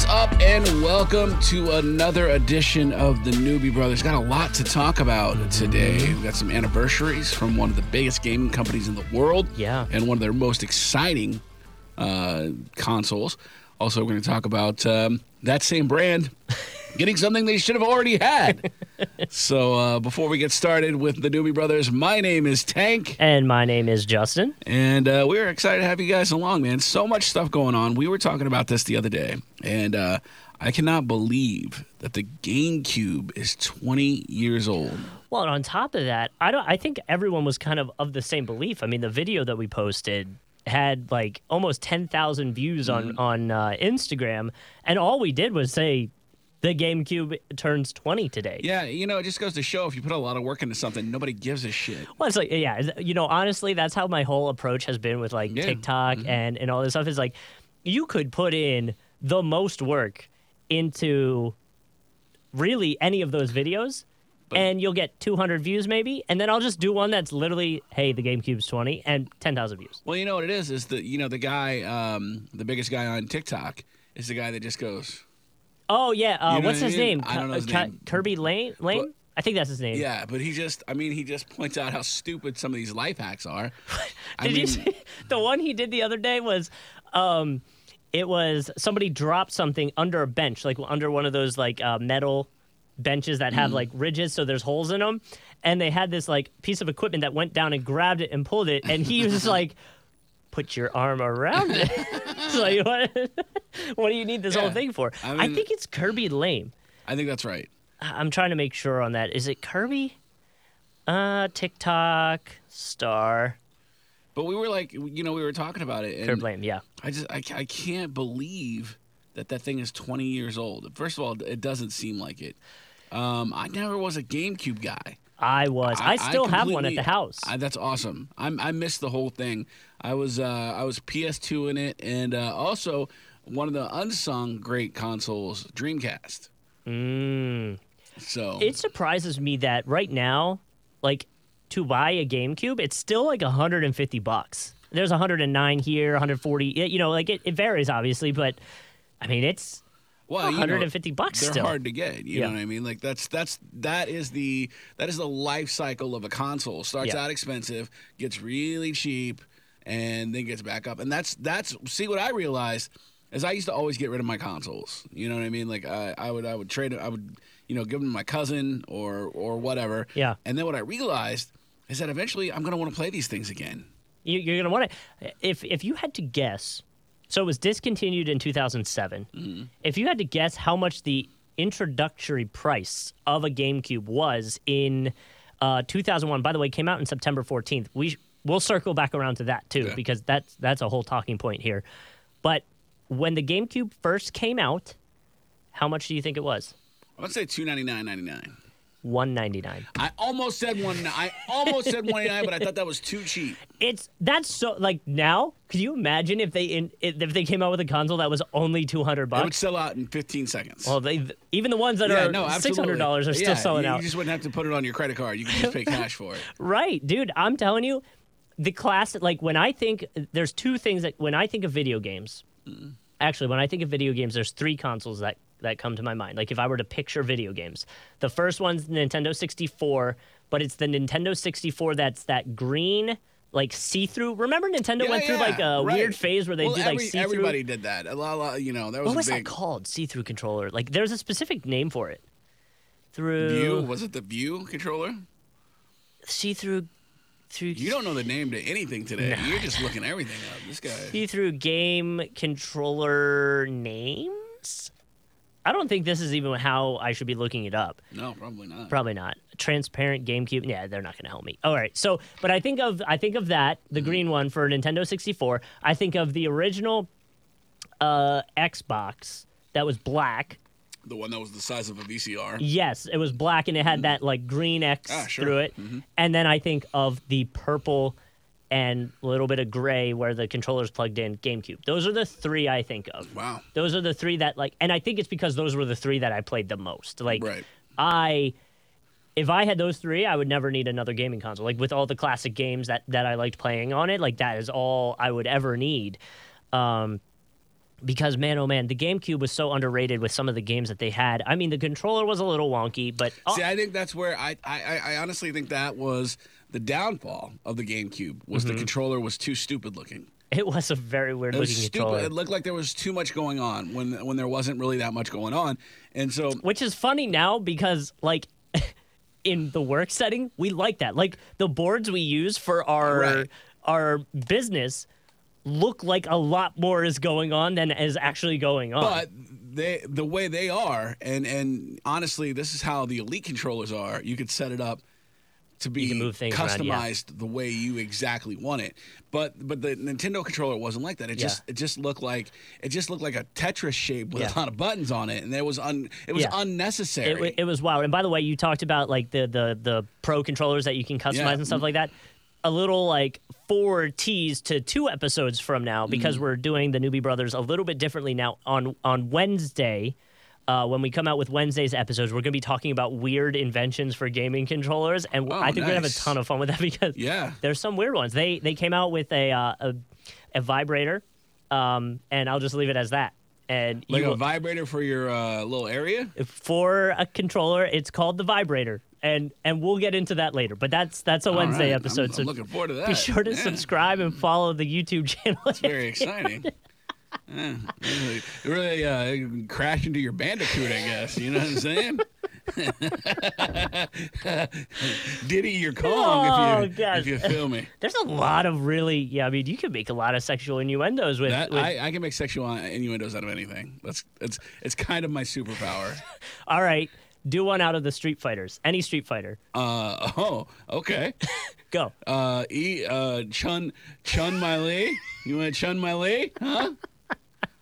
is up, and welcome to another edition of the Newbie Brothers. Got a lot to talk about today. We got some anniversaries from one of the biggest gaming companies in the world, Yeah. and one of their most exciting uh, consoles. Also, we're going to talk about um, that same brand getting something they should have already had. So, uh, before we get started with the Doobie Brothers, my name is Tank. And my name is Justin. And uh, we're excited to have you guys along, man. So much stuff going on. We were talking about this the other day, and uh, I cannot believe that the GameCube is 20 years old. Well, and on top of that, I don't. I think everyone was kind of of the same belief. I mean, the video that we posted had like almost ten thousand views on on uh, Instagram, and all we did was say the GameCube turns twenty today. Yeah, you know, it just goes to show if you put a lot of work into something, nobody gives a shit. Well, it's like yeah, you know, honestly, that's how my whole approach has been with like Yeah. TikTok and and all this stuff. Is like you could put in the most work into really any of those videos. and you'll get 200 views maybe, and then I'll just do one that's literally, "Hey, the GameCube's 20," and 10,000 views. Well, you know what it is? Is the you know the guy, um, the biggest guy on TikTok is the guy that just goes, Oh yeah, uh, You know what's what his mean? name? I don't know his Ki- name. Kirby Lane. Lane. But- I think that's his name. yeah, but he just, I mean, he just points out how stupid some of these life hacks are. I Did mean, you see the one he did the other day was um it was somebody dropped something under a bench, like under one of those like uh, metal benches that Mm. have like ridges so there's holes in them and they had this like piece of equipment that went down and grabbed it and pulled it and he was like put your arm around it. like what what do you need this whole thing for? I I, think it's Kirby Lame. I think that's right. I'm trying to make sure on that. Is it Kirby? Uh TikTok star But we were like, you know, we were talking about it, Kirby Lame, yeah. I just, I, I can't believe that that thing is 20 years old. First of all, it doesn't seem like it. Um, I never was a GameCube guy. I was. I, still have one at the house. I, that's awesome. I'm, I missed the whole thing. I was uh, I was PS2 in it, and uh, also one of the unsung great consoles, Dreamcast. mm. So It surprises me that right now, like to buy a GameCube, it's still like 150 bucks. There's 109 here, 140. You know, like it, it varies obviously, but I mean it's well, you know, 150 bucks they're still. hard to get. You Yeah. know what I mean? Like that's that's that is the that is the life cycle of a console. Starts Yeah. out expensive, gets really cheap, and then gets back up. And that's that's see what I realized is I used to always get rid of my consoles. You know what I mean? Like I, I would I would trade it. I would you know give them to my cousin or or whatever. Yeah. And then what I realized is that eventually I'm gonna want to play these things again. You, you're gonna want to. If if you had to guess, so it was discontinued in 2007. Mm. Mm-hmm. If you had to guess how much the introductory price of a GameCube was in uh, 2001, by the way, came out in September 14th. We we'll circle back around to that too yeah. because that's that's a whole talking point here. But when the GameCube first came out, how much do you think it was? I would say 299.99. 199. I almost said one. I almost said one ninety nine, but I thought that was too cheap. It's that's so like now. Could you imagine if they in, if they came out with a console that was only 200 It would sell out in 15 seconds. Well, they even the ones that yeah, are no, six absolutely. hundred dollars are still Yeah, selling you, out. You just wouldn't have to put it on your credit card. You can just pay cash for it. Right, dude. I'm telling you, the classic. Like when I think there's two things that when I think of video games. Mm. Actually, when I think of video games, there's three consoles that that come to my mind. Like if I were to picture video games, the first one's Nintendo 64, but it's the Nintendo 64 that's that green. Like see-through. Remember Nintendo Yeah, went through yeah, like a right. weird phase where they well, did like every- see-through. everybody did that. A lot, a lot, you know, that was what was big that called? See-through controller. Like there's a specific name for it. Through view. Was it the View controller? see-through through You don't know the name to anything today. You're just looking everything up. This guy. see-through game controller names. I don't think this is even how I should be looking it up. No, probably not. Probably not. Transparent GameCube. Yeah, they're not going to help me. All right. So, but I think of I think of that the green one for Nintendo 64. I think of the original uh, Xbox that was black. The one that was the size of a VCR. Yes, it was black and it had that like green X Ah, sure. through it. And then I think of the purple and a little bit of gray where the controller's plugged in GameCube. Those are the three I think of. Wow. Those are the three that like, and I think it's because those were the three that I played the most. Like, Right. I, if I had those three, I would never need another gaming console. Like with all the classic games that that I liked playing on it, like that is all I would ever need. Um, because man, oh man, the GameCube was so underrated with some of the games that they had. I mean, the controller was a little wonky, but oh, See, I think that's where I, I, I honestly think that was the downfall of the GameCube was Mm-hmm. the controller was too stupid looking. it was a very weird It was looking stupid. controller. It looked like there was too much going on when when there wasn't really that much going on. And so Which is funny now because like in the work setting, we like that. Like the boards we use for our Right. our business look like a lot more is going on than is actually going on. but they the way they are and and honestly this is how the elite controllers are you could set it up to be things around, yeah. customized the way you exactly want it but but the nintendo controller wasn't like that it just it just looked like it just looked like a tetris shape with Yeah. a lot of buttons on it and it was un it was Yeah. unnecessary it, it was wild. And by the way, you talked about like the the the pro controllers that you can customize Yeah. and stuff like that. A little like four teas to two episodes from now because Mm-hmm. we're doing the Newbie Brothers a little bit differently now on on Wednesday. Uh, when we come out with Wednesday's episodes, we're going to be talking about weird inventions for gaming controllers, and Oh, I think we're gonna have a ton of fun with that because yeah there's some weird ones. They they came out with a uh, a, a vibrator, um, and I'll just leave it as that. And like you a vibrator for your uh, little area for a controller. It's called the vibrator, and and we'll get into that later. But that's that's a All Wednesday right. episode. I'm, so I'm looking forward to that be sure to Yeah. subscribe and follow the YouTube channel. It's very exciting. Yeah, really, really uh, crash into your bandicoot, I guess. You know what I'm saying? Diddy your Kong, Oh, if you gosh. if you feel me. There's a lot of really yeah. I mean, you can make a lot of sexual innuendos with. That, with I, I can make sexual innuendos out of anything. That's it's it's kind of my superpower. all right, do one out of the Street Fighters. Any Street Fighter, Uh, oh, okay. go. Uh, e uh, Chun Chun My Lee. You want Chun My Lee? Huh?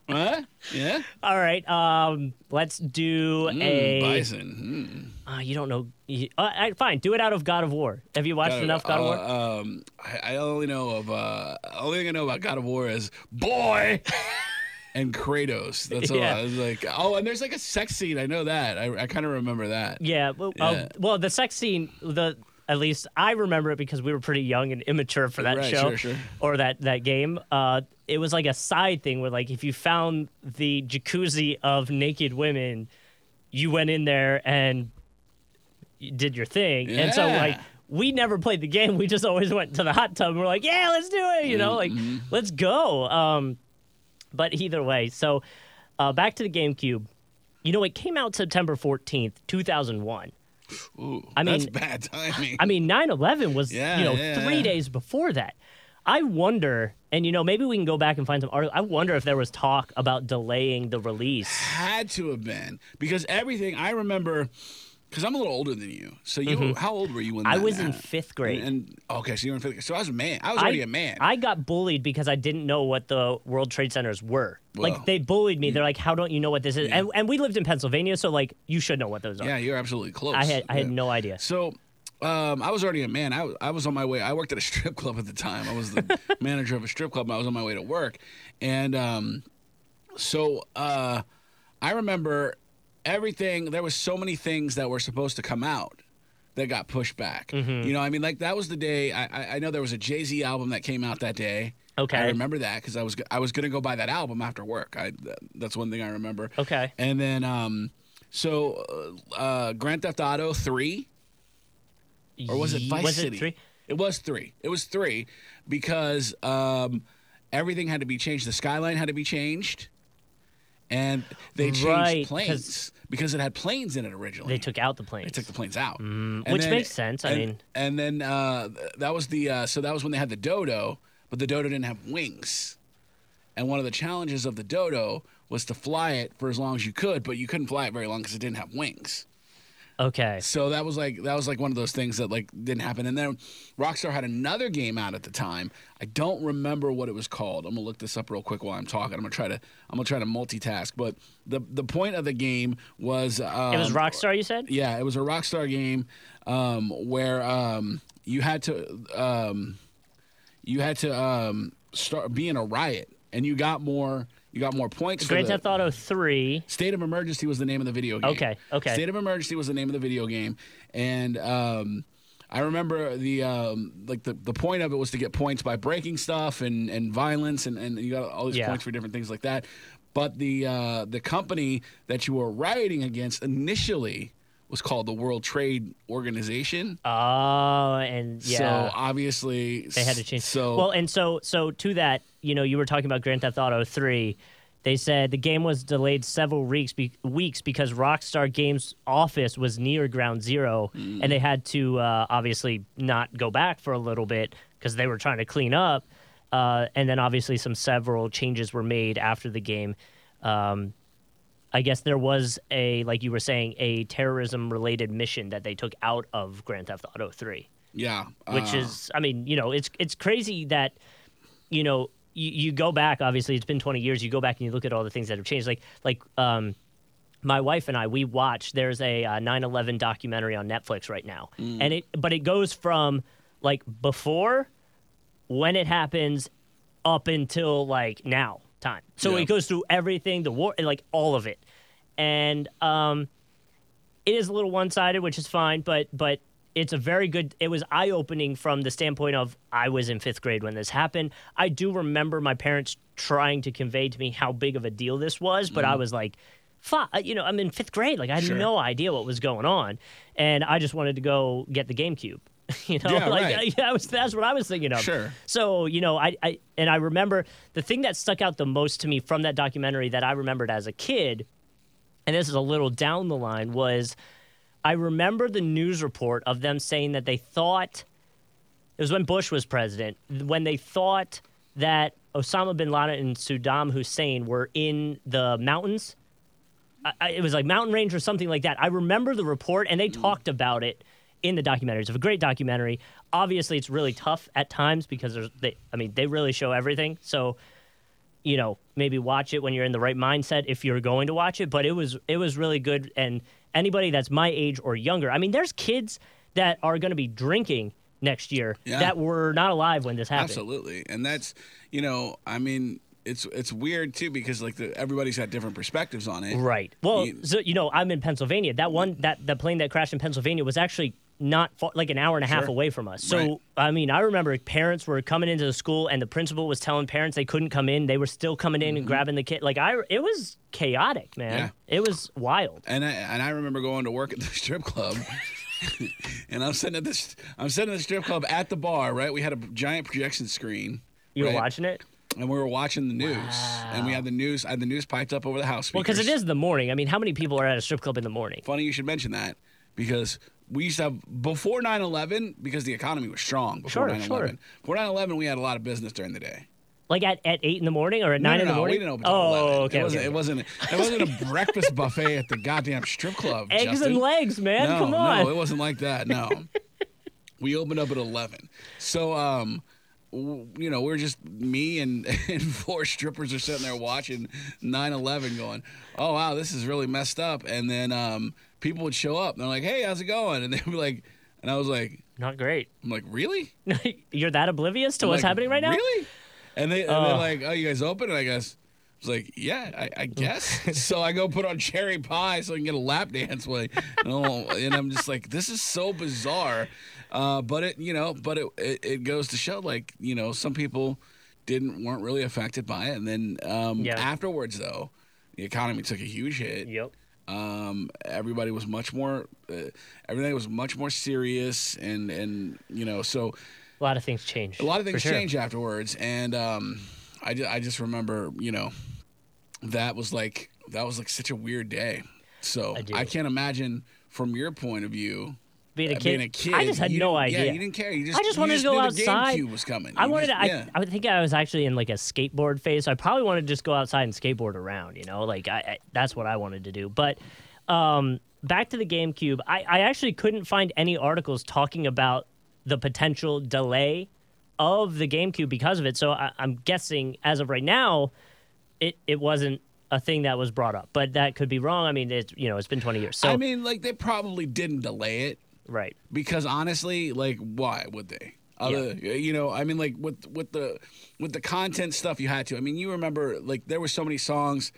What? Yeah. All right, um, let's do Mm, a. bison. Mm. Uh, you don't know. You, uh, I- fine, do it out of God of War. Have you watched God of- enough God of War? uh, Um, I, I only know of uh, only thing I know about God of War is boy and Kratos. That's all. Yeah. I was like, oh, and there's like a sex scene. I know that. I, I kind of remember that. Yeah. Well, uh, Yeah. well, the sex scene, the at least I remember it because we were pretty young and immature for that Right, show sure, sure. or that that game. Uh, it was like a side thing where like if you found the jacuzzi of naked women, you went in there and you did your thing. And so like we never played the game. We just always went to the hot tub and we're like, yeah, let's do it. You know, like Mm-hmm. let's go. Um, but either way, so uh, back to the GameCube. You know, it came out September 14th, 2001. Ooh, I that's mean- bad timing. I mean, 9 11 was, Yeah, you know, yeah, three yeah. days before that. I wonder, and you know, maybe we can go back and find some art. I wonder if there was talk about delaying the release. had to have been because everything I remember. Because I'm a little older than you, so you how old were you when Mm-hmm. I was in fifth grade. And, and okay, so you were in fifth. grade. So I was a man. I was already a man. I got bullied because I didn't know what the World Trade Centers were. Well, like they bullied me. They're like, "How don't you know what this is?" And, and we lived in Pennsylvania, so like you should know what those are. yeah, you're absolutely close. I had I had Yeah. no idea. So um, I was already a man. I, I was on my way. I worked at a strip club at the time. I was the manager of a strip club. And I was on my way to work, and um, so uh, I remember everything. There was so many things that were supposed to come out that got pushed back. Mm-hmm. You know, I mean, like that was the day. I, I, I know there was a Jay Z album that came out that day. Okay. I remember that because I was I was gonna go buy that album after work. I that's one thing I remember. Okay. And then um, so uh, uh, Grand Theft Auto three or was it Vice was City? It three? It was three. It was three because um, everything had to be changed. The skyline had to be changed, and they changed Right, planes because it had planes in it originally. They took out the planes. They took the planes out, And which makes sense, I and- mean- and then uh, that was the uh, so that was when they had the dodo, but the dodo didn't have wings. And one of the challenges of the dodo was to fly it for as long as you could, but you couldn't fly it very long because it didn't have wings. Okay. So that was like that was like one of those things that like didn't happen. And then Rockstar had another game out at the time. I don't remember what it was called. I'm gonna look this up real quick while I'm talking. I'm gonna try to I'm gonna try to multitask. But the the point of the game was um, It was Rockstar, you said? yeah, it was a Rockstar game um, where um, you had to um, you had to um, start be in a riot, and you got more you got more points. for Grand the- Theft Auto 3. State of Emergency was the name of the video game. Okay, okay. State of Emergency was the name of the video game, and um, I remember the um, like the, the point of it was to get points by breaking stuff and, and violence, and, and you got all these Yeah. points for different things like that. but the uh, the company that you were rioting against initially was called the World Trade Organization. Oh, and yeah. So obviously they had to change. So well, and so so to that, you know, you were talking about Grand Theft Auto three. They said the game was delayed several weeks be- weeks because Rockstar Games office was near Ground Zero, Mm. and they had to uh, obviously not go back for a little bit because they were trying to clean up. Uh, and then obviously some several changes were made after the game. Um, I guess there was a like you were saying a terrorism related mission that they took out of Grand Theft Auto three yeah, which uh, is i mean you know it's it's crazy that you know you, you go back obviously it's been 20 years you go back and you look at all the things that have changed like like um my wife and I we watch there's a uh, 9/11 documentary on Netflix right now. And it but it goes from like before when it happens up until like now time. So Yeah. it goes through everything, the war like all of it. And um it is a little one-sided, which is fine, but but it's a very good it was eye-opening from the standpoint of I was in 5th grade when this happened. I do remember my parents trying to convey to me how big of a deal this was, but I mm-hmm. was like fuck, uh, you know, I'm in 5th grade, like I had Sure. no idea what was going on, and I just wanted to go get the GameCube. You know, Yeah, like right. yeah, I was, that's what I was thinking of. Sure. So you know, I, I and I remember the thing that stuck out the most to me from that documentary that I remembered as a kid, and this is a little down the line, was I remember the news report of them saying that they thought it was when Bush was president when they thought that Osama bin Laden and Saddam Hussein were in the mountains. I, I, it was like mountain range or something like that. I remember the report, and they mm. talked about it in the documentary. It's a great documentary. Obviously, it's really tough at times because there's, they, I mean, they really show everything. So, you know, maybe watch it when you're in the right mindset if you're going to watch it. But it was, it was really good. And anybody that's my age or younger, I mean, there's kids that are going to be drinking next year Yeah. that were not alive when this happened. Absolutely, and that's you know, I mean, it's it's weird too because like the, everybody's got different perspectives on it. Right. Well, You- so you know, I'm in Pennsylvania. That one, that the plane that crashed in Pennsylvania was actually not far, like an hour and a half Sure. away from us. So Right. I mean, I remember parents were coming into the school, and the principal was telling parents they couldn't come in. They were still coming in and grabbing the kid. Like I, it was chaotic, man. Mm-hmm. Yeah. It was wild. And I and I remember going to work at the strip club. and I'm sitting at this I'm sitting at the strip club at the bar, right? We had a giant projection screen. You right? were watching it. and we were watching the news. And we had the news I had the news piped up over the house Well, because it is the morning. I mean, how many people are at a strip club in the morning? Funny you should mention that because we used to have before 9/11 because the economy was strong before Sure, 9/11. sure. Before 9/11 we had a lot of business during the day. Like at, at eight in the morning or at No, nine no, in the no, morning? We didn't open till oh, 11. okay. It wasn't. okay, It wasn't. It wasn't a breakfast buffet at the goddamn strip club. Eggs Justin. and legs, man. No, Come on. no, it wasn't like that. No, we opened up at eleven. So, um, w- you know, we're just me and and four strippers are sitting there watching 9/11, going, "Oh wow, this is really messed up." And then um, people would show up and they're like, "Hey, how's it going?" And they'd be like, and I was like, Not great. "I'm like, really?" You're that oblivious to I'm what's like, happening right now? Really? And they and Oh. they're like, "Oh, you guys open?" And I guess. I was like, yeah, I, I guess. so I go put on cherry pie so I can get a lap dance. Like, oh, and I'm just like, this is so bizarre. Uh, but it, you know, but it, it it goes to show, like, you know, some people didn't weren't really affected by it, and then um, Yeah. afterwards, though, the economy took a huge hit. Yep. Um, everybody was much more, uh, everything was much more serious, and and you know, so A lot of things changed. a lot of things sure. changed afterwards, and um, I, ju- I just remember, you know, that was like that was like such a weird day. So I. I, can't imagine from your point of view. Being a uh, kid, being a kid, I just had no idea. Yeah, you didn't care. You just I just wanted to go outside. GameCube was coming. I You wanted just- to. I, yeah. I would think I was actually in like a skateboard phase. So I probably wanted to just go outside and skateboard around. You know, like I, I that's what I wanted to do. But um, back to the GameCube, I, I actually couldn't find any articles talking about the potential delay of the GameCube because of it. So I, I'm guessing as of right now, it it wasn't a thing that was brought up. But that could be wrong. I mean, it's you know, it's been 20 years. So I mean, like they probably didn't delay it right. because honestly, like why would they? Other, you know, I mean, like with with the with the content stuff, you had to. I mean, you remember, like there were so many songs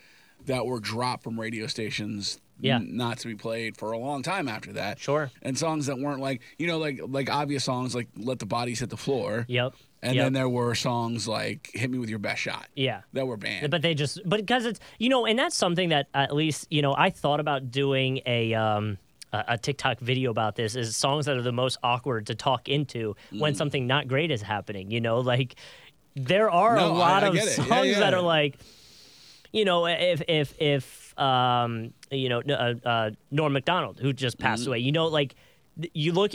that were dropped from radio stations, Yeah. not to be played for a long time after that. Sure. And songs that weren't like, you know, like like obvious songs like "Let the Bodies Hit the Floor." Yep. And Yep. then there were songs like "Hit Me with Your Best Shot" Yeah. that were banned. But they just, but because it's, you know, and that's something that at least, you know, I thought about doing a, um, a, a TikTok video about this is songs that are the most awkward to talk into Mm. when something not great is happening. You know, like there are No, a I- lot I of get songs Yeah, yeah. that are like, you know, if if if um, you know, uh, uh, Norm Macdonald who just passed Mm-hmm. away, you know, like you look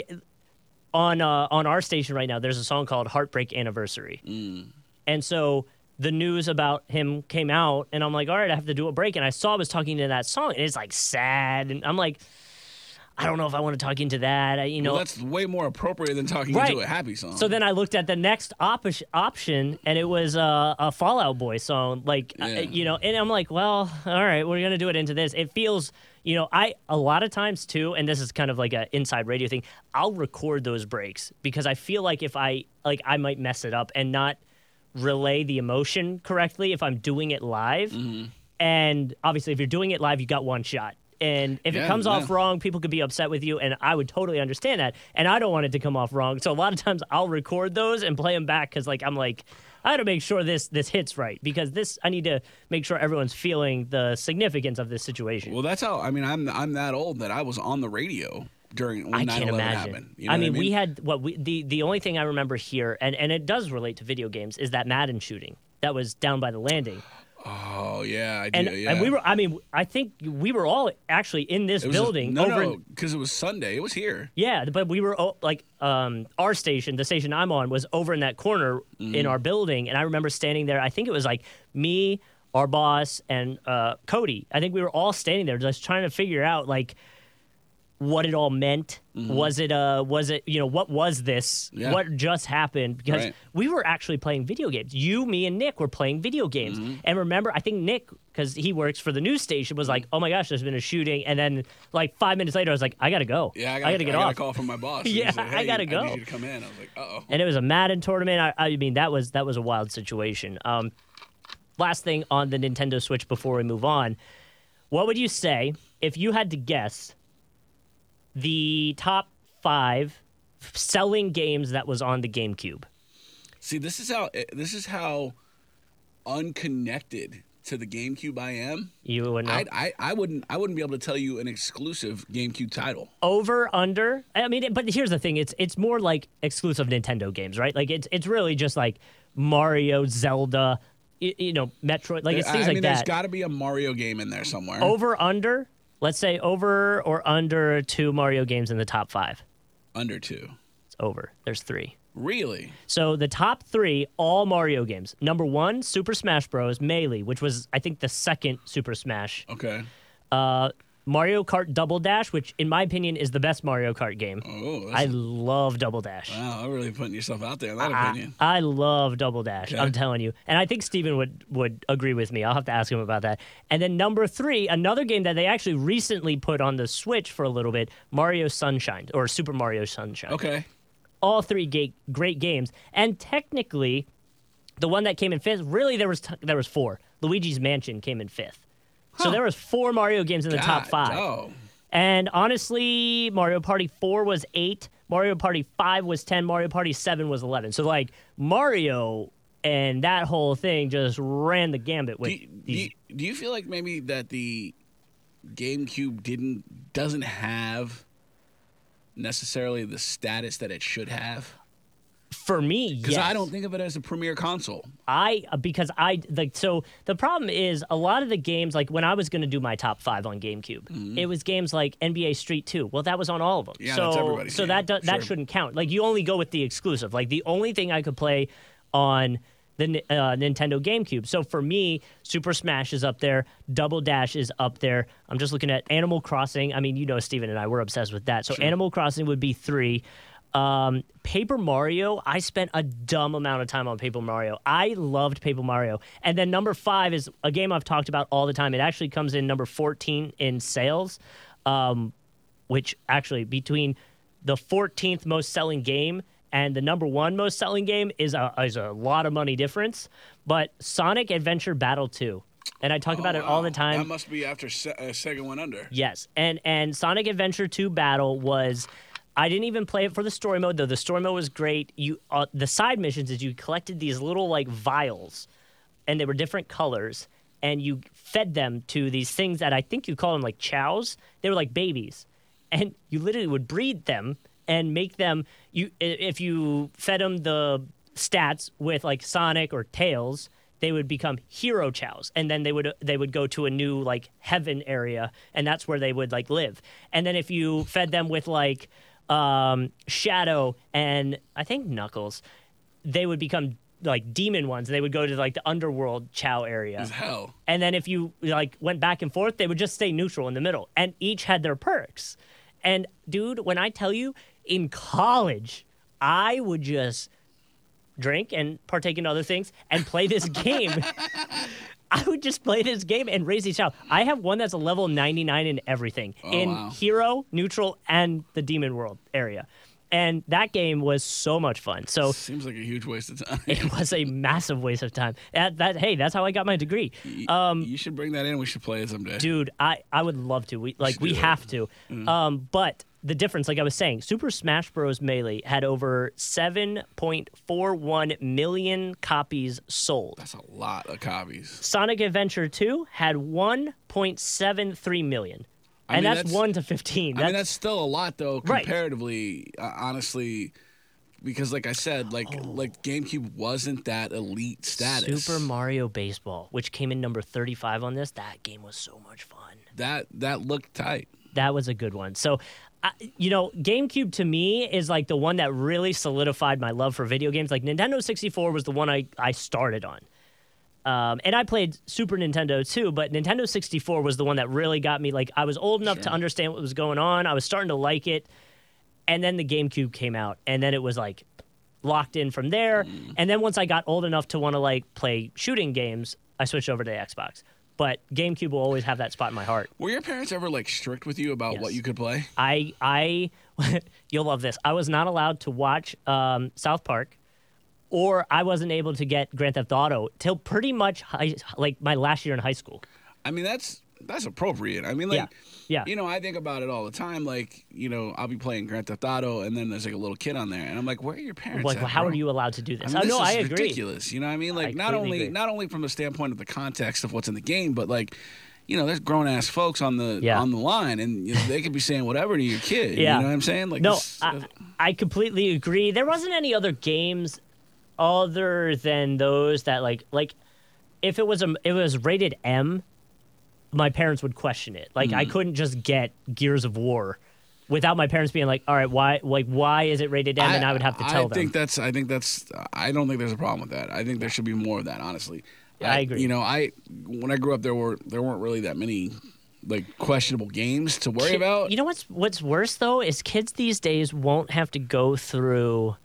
on uh, on our station right now. There's a song called "Heartbreak Anniversary." Mm. And so the news about him came out, and I'm like, all right, I have to do a break. And I saw I was talking to that song, and it's like sad. And I'm like, I don't know if I want to talk into that. I, you know, well, that's way more appropriate than talking Right. into a happy song. so then I looked at the next op- option, and it was uh, a Fall Out Boy song, like uh, you know. And I'm like, well, all right, we're gonna do it into this. It feels, you know, I a lot of times too, and this is kind of like an inside radio thing. I'll record those breaks because I feel like if I like, I might mess it up and not relay the emotion correctly if I'm doing it live. Mm-hmm. And obviously, if you're doing it live, you got one shot. And if it Yeah, comes off wrong, people could be upset with you, and I would totally understand that. And I don't want it to come off wrong, so a lot of times I'll record those and play them back because, like, I'm like, I got to make sure this this hits right because this I need to make sure everyone's feeling the significance of this situation. well, that's how. I mean, I'm I'm that old that I was on the radio during when I 9/11 can't imagine. happened. You know I what mean, we had what we the the only thing I remember here, and and it does relate to video games, is that Madden shooting that was down by the landing. Oh yeah, I And do. Yeah. and we were, I mean, I think we were all actually in this was a- building no, over. no, because it was Sunday. It was here. yeah, but we were oh, like um, our station, the station I'm on, was over in that corner Mm-hmm. in our building, and I remember standing there. I think it was like me, our boss, and uh, Cody. I think we were all standing there just trying to figure out like what it all meant. Was it uh was it you know what was this? Mm-hmm. Yeah. What just happened? Because Right. we were actually playing video games. You, me, and Nick were playing video games. Mm-hmm. And remember, I think Nick, because he works for the news station, was like, "Oh my gosh, there's been a shooting." And then like five minutes later, I was like, "I gotta go. Yeah, I got gotta get I got off." a call from my boss. Yeah, He said, I gotta go." I need you to come in. I was like, uh oh. and it was a Madden tournament. I, I mean, that was that was a wild situation. Um, last thing on the Nintendo Switch before we move on, what would you say if you had to guess the top five selling games that was on the GameCube? See, this is how this is how unconnected to the GameCube I am. You would know. I, I I wouldn't I wouldn't be able to tell you an exclusive GameCube title. over under i mean but here's the thing it's it's more like exclusive nintendo games right like it's it's really just like mario zelda you, you know metroid like it's I, things I like mean, there's that got to be a Mario game in there somewhere. over under let's say over or under two mario games in the top five Under two. it's over there's three Really? so the top three all mario games number one super smash bros melee which was i think the second super smash Okay. uh mario kart double dash which in my opinion is the best mario kart game Oh, i love double dash wow, I'm really putting yourself out there in that I, opinion. I love Double Dash. Okay. I'm telling you, and I think Steven would would agree with me. I'll have to ask him about that. And then number three, another game that they actually recently put on the Switch for a little bit, Mario Sunshine or Super Mario Sunshine. Okay. All three ga- great games, and technically, the one that came in fifth. Really, there was t- there was four. Luigi's Mansion came in fifth. So there was four Mario games in the top five. Oh, And honestly, Mario Party 4 was 8, Mario Party 5 was 10, Mario Party 7 was 11. So, like, Mario and that whole thing just ran the gambit with do you, do, you, do you feel like maybe that the GameCube didn't doesn't have necessarily the status that it should have? For me, Because yes. I don't think of it as a premier console. I because I like so the problem is a lot of the games like when I was going to do my top 5 on GameCube, it was games like NBA Street 2. Well, that was on all of them. Mm-hmm. Yeah, so that's so that do, that shouldn't count. Like you only go with the exclusive. Like the only thing I could play on the uh, Nintendo GameCube. So for me, Super Smash is up there, Double Dash is up there. I'm just looking at Animal Crossing. I mean, you know, Steven and I we're obsessed with that. So Animal Crossing would be three. Um, Paper Mario, I spent a dumb amount of time on Paper Mario. I loved Paper Mario. And then number five is a game I've talked about all the time. It actually comes in number 14 in sales, um, which actually between the 14th most selling game and the number one most selling game is a, is a lot of money difference. But Sonic Adventure Battle 2. And I talk about it all the time. That must be after Se- uh, Sega went under. Yes, and and Sonic Adventure 2 Battle was I didn't even play it for the story mode though. The story mode was great. You uh, the side missions is you collected these little like vials, and they were different colors, and you fed them to these things that I think you call them like Chaos. They were like babies, and you literally would breed them and make them. You if you fed them the stats with like Sonic or Tails, they would become hero Chaos and then they would they would go to a new like heaven area and that's where they would like live and then if you fed them with like um shadow and i think knuckles they would become like demon ones they would go to like the underworld Chao area hell. and then if you like went back and forth, they would just stay neutral in the middle. And each had their perks. And dude, when I tell you in college, I would just drink and partake in other things and play this game. I would just play this game and raise these out. I have one that's a level 99 in everything in wow. hero, neutral, and the demon world area. And that game was so much fun. So Seems like a huge waste of time. it was a massive waste of time. That, that hey, that's how I got my degree. um, you should bring that in. We should play it someday. dude i i would love to we like should we have to um but the difference like i was saying super smash bros melee had over 7.41 million copies sold That's a lot of copies. sonic adventure 2 had 1.73 million I and mean, that's, that's- 1 to 15 I mean, that's still a lot though, Right. comparatively. Uh, honestly, because like I said, like Oh. like GameCube wasn't that elite status. super mario baseball which came in number 35 on this that game was so much fun That that looked tight. that was a good one. So, you know, GameCube to me is like the one that really solidified my love for video games. Like Nintendo 64 was the one I, I started on. Um, and I played Super Nintendo too, but Nintendo 64 was the one that really got me. Like, I was old enough to understand what was going on. I was starting to like it. And then the GameCube came out, and then it was like locked in from there. Mm. And then once I got old enough to want to like play shooting games, I switched over to the Xbox. But GameCube will always have that spot in my heart. Were your parents ever like strict with you about what you could play? I I you'll love this. I was not allowed to watch um, South Park, or I wasn't able to get Grand Theft Auto till pretty much high, like my last year in high school. I mean, that's that's appropriate. I mean, like, Yeah. Yeah. you know, I think about it all the time. Like, you know, I'll be playing Grand Theft Auto, and then there's like a little kid on there, and I'm like, where are your parents? Like, at, well, how bro? are you allowed to do I this? mean, oh, this no, I agree. ridiculous. You know what I mean? Like, not only agree. not only from the standpoint of the context of what's in the game, but like, you know, there's grown ass folks on the Yeah. on the line, and you know, they could be saying whatever to your kid. Yeah. You know what I'm saying? Like, No, this- I, I completely agree. There wasn't any other games other than those that like like if it was a it was rated M, my parents would question it. Like I Mm. couldn't just get Gears of War without my parents being like, "All right, why like why is it rated M?" and I would have to tell I them. I think that's. I think that's. I don't think there's a problem with that. I think there should be more of that. Honestly, Yeah, I agree. You know, I when I grew up, there were there weren't really that many like questionable games to worry Ki- about. You know what's what's worse though is kids these days won't have to go through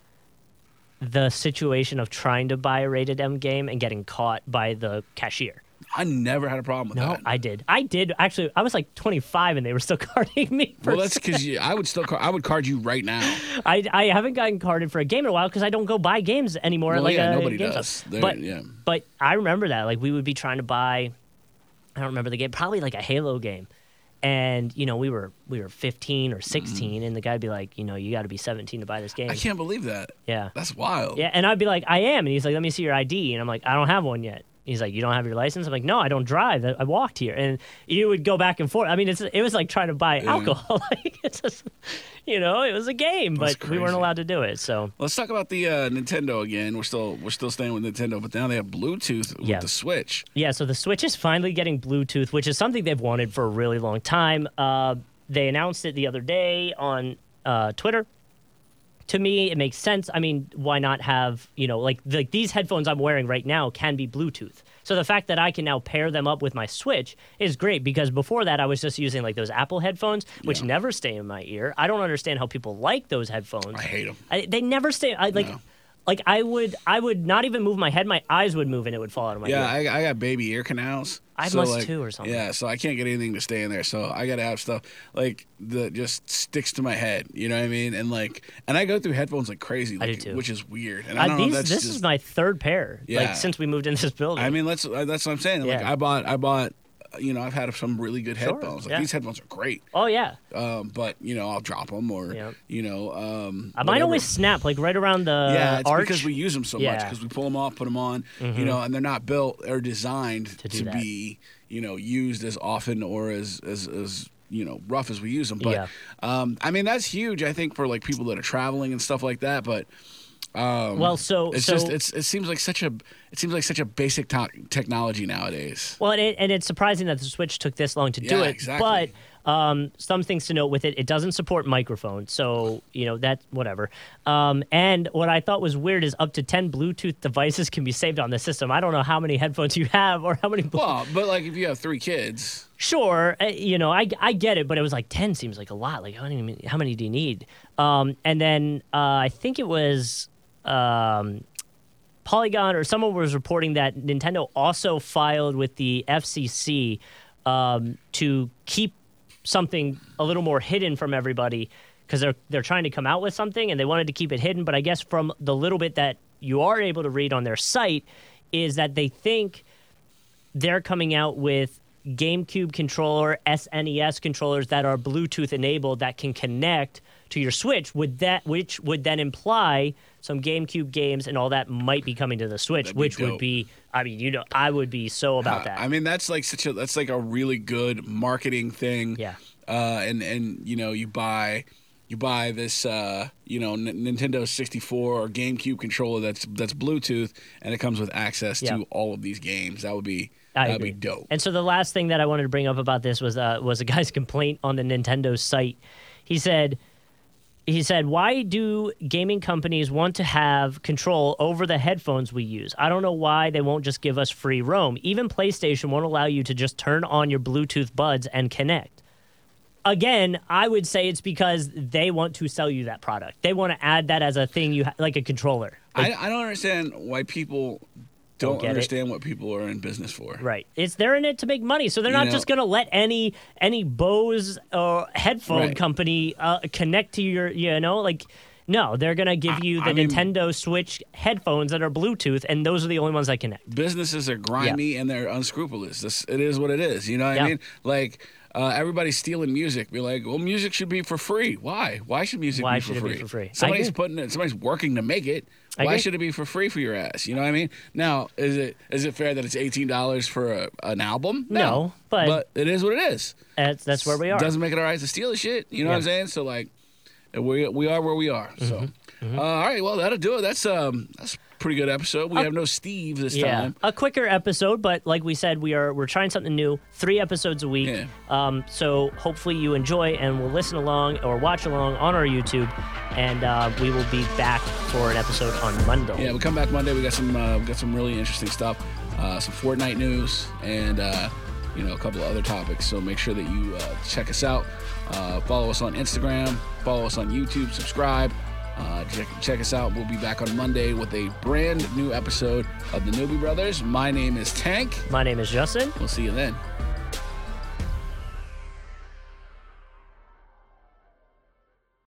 the situation of trying to buy a rated M game and getting caught by the cashier. I never had a problem with that. No, that. I did. I did actually. I was like 25 and they were still carding me. For well, that's because I would still. Car- I would card you right now. I I haven't gotten carded for a game in a while because I don't go buy games anymore. Well, like yeah, a nobody does. But yeah. but I remember that. Like we would be trying to buy. I don't remember the game. Probably like a Halo game. And you know we were we were 15 or 16, and the guy'd be like, you know, you got to be 17 to buy this game. Mm-hmm. I can't believe that. Yeah, That's wild. yeah. And I'd be like, I am, and he's like, let me see your ID, and I'm like, I don't have one yet. He's like, you don't have your license. I'm like, no, I don't drive. I I walked here, and you would go back and forth. I mean, it's it was like trying to buy alcohol. like it's just, you know, it was a game, That's but we weren't allowed to do it. So Let's talk about the uh, Nintendo again. We're still we're still staying with Nintendo, but now they have Bluetooth with the Switch. yeah, so the Switch is finally getting Bluetooth, which is something they've wanted for a really long time. Uh, they announced it the other day on uh, Twitter. To me, it makes sense. I mean, why not have you know like like these headphones I'm wearing right now can be Bluetooth. So the fact that I can now pair them up with my Switch is great because before that I was just using like those Apple headphones, which Yeah. never stay in my ear. I don't understand how people like those headphones. I hate them. I, they never stay. I like. No. Like I would, I would not even move my head. My eyes would move, and it would fall out of my Yeah, ear. I, I got baby ear canals. I so, must like, too or something. Yeah, so I can't get anything to stay in there. So I got to have stuff like that just sticks to my head. You know what I mean? And like, and I go through headphones like crazy, I do like, too. which is weird. And I Uh, don't know. these, if That's this just, is my third pair. Yeah. Like since we moved into this building. I mean, let's. uh, That's what I'm saying. Like, Yeah. I bought, I bought you know, I've had some really good Sure, headphones. Like yeah. these headphones are great. Oh yeah, Um, but you know, I'll drop them or you know, um, mine whatever. always snap like right around the yeah, it's arch. because we use them so much Yeah. Mm-hmm. because we pull them off, put them on, you know, and they're not built or designed to, that. be, you know, used as often or as as as you know rough as we use them. But Yeah. um, I mean, that's huge. I think for like people that are traveling and stuff like that. But um, well, so it's so just it's it seems like such a it seems like such a basic to- technology nowadays. Well, and, it, and it's surprising that the Switch took this long to do it. exactly. But um, some things to note with it: it doesn't support microphone, so you know that whatever. Um, and what I thought was weird is up to ten Bluetooth devices can be saved on the system. I don't know how many headphones you have or how many. Blu- Well, but like if you have three kids, sure, uh, you know, I, I get it, but it was like 10 seems like a lot. Like, how many, how many do you need? Um, and then uh, I think it was um, Polygon or someone was reporting that Nintendo also filed with the FCC um, to keep something a little more hidden from everybody because they're they're trying to come out with something and they wanted to keep it hidden. But I guess from the little bit that you are able to read on their site is that they think they're coming out with GameCube controller, SNES controllers that are Bluetooth enabled that can connect to your Switch. Would that which would then imply some GameCube games and all that might be coming to the Switch, which would be I mean, you know, I would be so about that. I mean, that's like such a that's like a really good marketing thing. Yeah. Uh, and and you know, you buy you buy this uh, you know N- Nintendo 64 or GameCube controller that's that's Bluetooth and it comes with access Yeah. to all of these games. That would be I that'd agree. be dope. And so the last thing that I wanted to bring up about this was uh, was a guy's complaint on the Nintendo site. He said he said, "Why do gaming companies want to have control over the headphones we use? I don't know why they won't just give us free roam. Even PlayStation won't allow you to just turn on your Bluetooth buds and connect." Again, I would say it's because they want to sell you that product. They want to add that as a thing you ha- like a controller. I, I don't understand why people Don't don't, get it. understand what people are in business for. Right. It's they're in it to make money, so they're You not know- just going to let any any Bose or headphone Right. company uh, connect to your, you know, like no, they're going to give you the I mean- Nintendo Switch headphones that are Bluetooth, and those are the only ones that connect. businesses are grimy and they're unscrupulous. This it is what it is. You know what Yeah. I mean? Like uh, everybody's stealing music. Be like, well, music should be for free. Why? Why should music Why be, should for it be free? for free? Somebody's putting it. Somebody's working to make it. I Why should it be for free for your ass? You know what I mean? Now, is it is it fair that it's eighteen dollars for a, an album? No, but- it is what it is. That's that's where we are. Doesn't make it all right to steal the shit. You know what I'm saying? So like, we we are where we are. So, Mm-hmm. Uh, all right. Well, that'll do it. That's um that's pretty good episode. We have no Steve this yeah, time. a quicker episode, but like we said, we are we're trying something new. Three episodes a week. Yeah. Um, so hopefully you enjoy and will listen along or watch along on our YouTube, and uh, we will be back for an episode on Monday. Yeah, we come back Monday. We got some uh, we got some really interesting stuff, uh, some Fortnite news, and uh, you know a couple of other topics. So make sure that you uh, check us out. Uh, follow us on Instagram. Follow us on YouTube. Subscribe. Uh, check, check us out. We'll be back on Monday with a brand new episode of the Newbie Brothers. My name is Tank. My name is Justin. We'll see you then.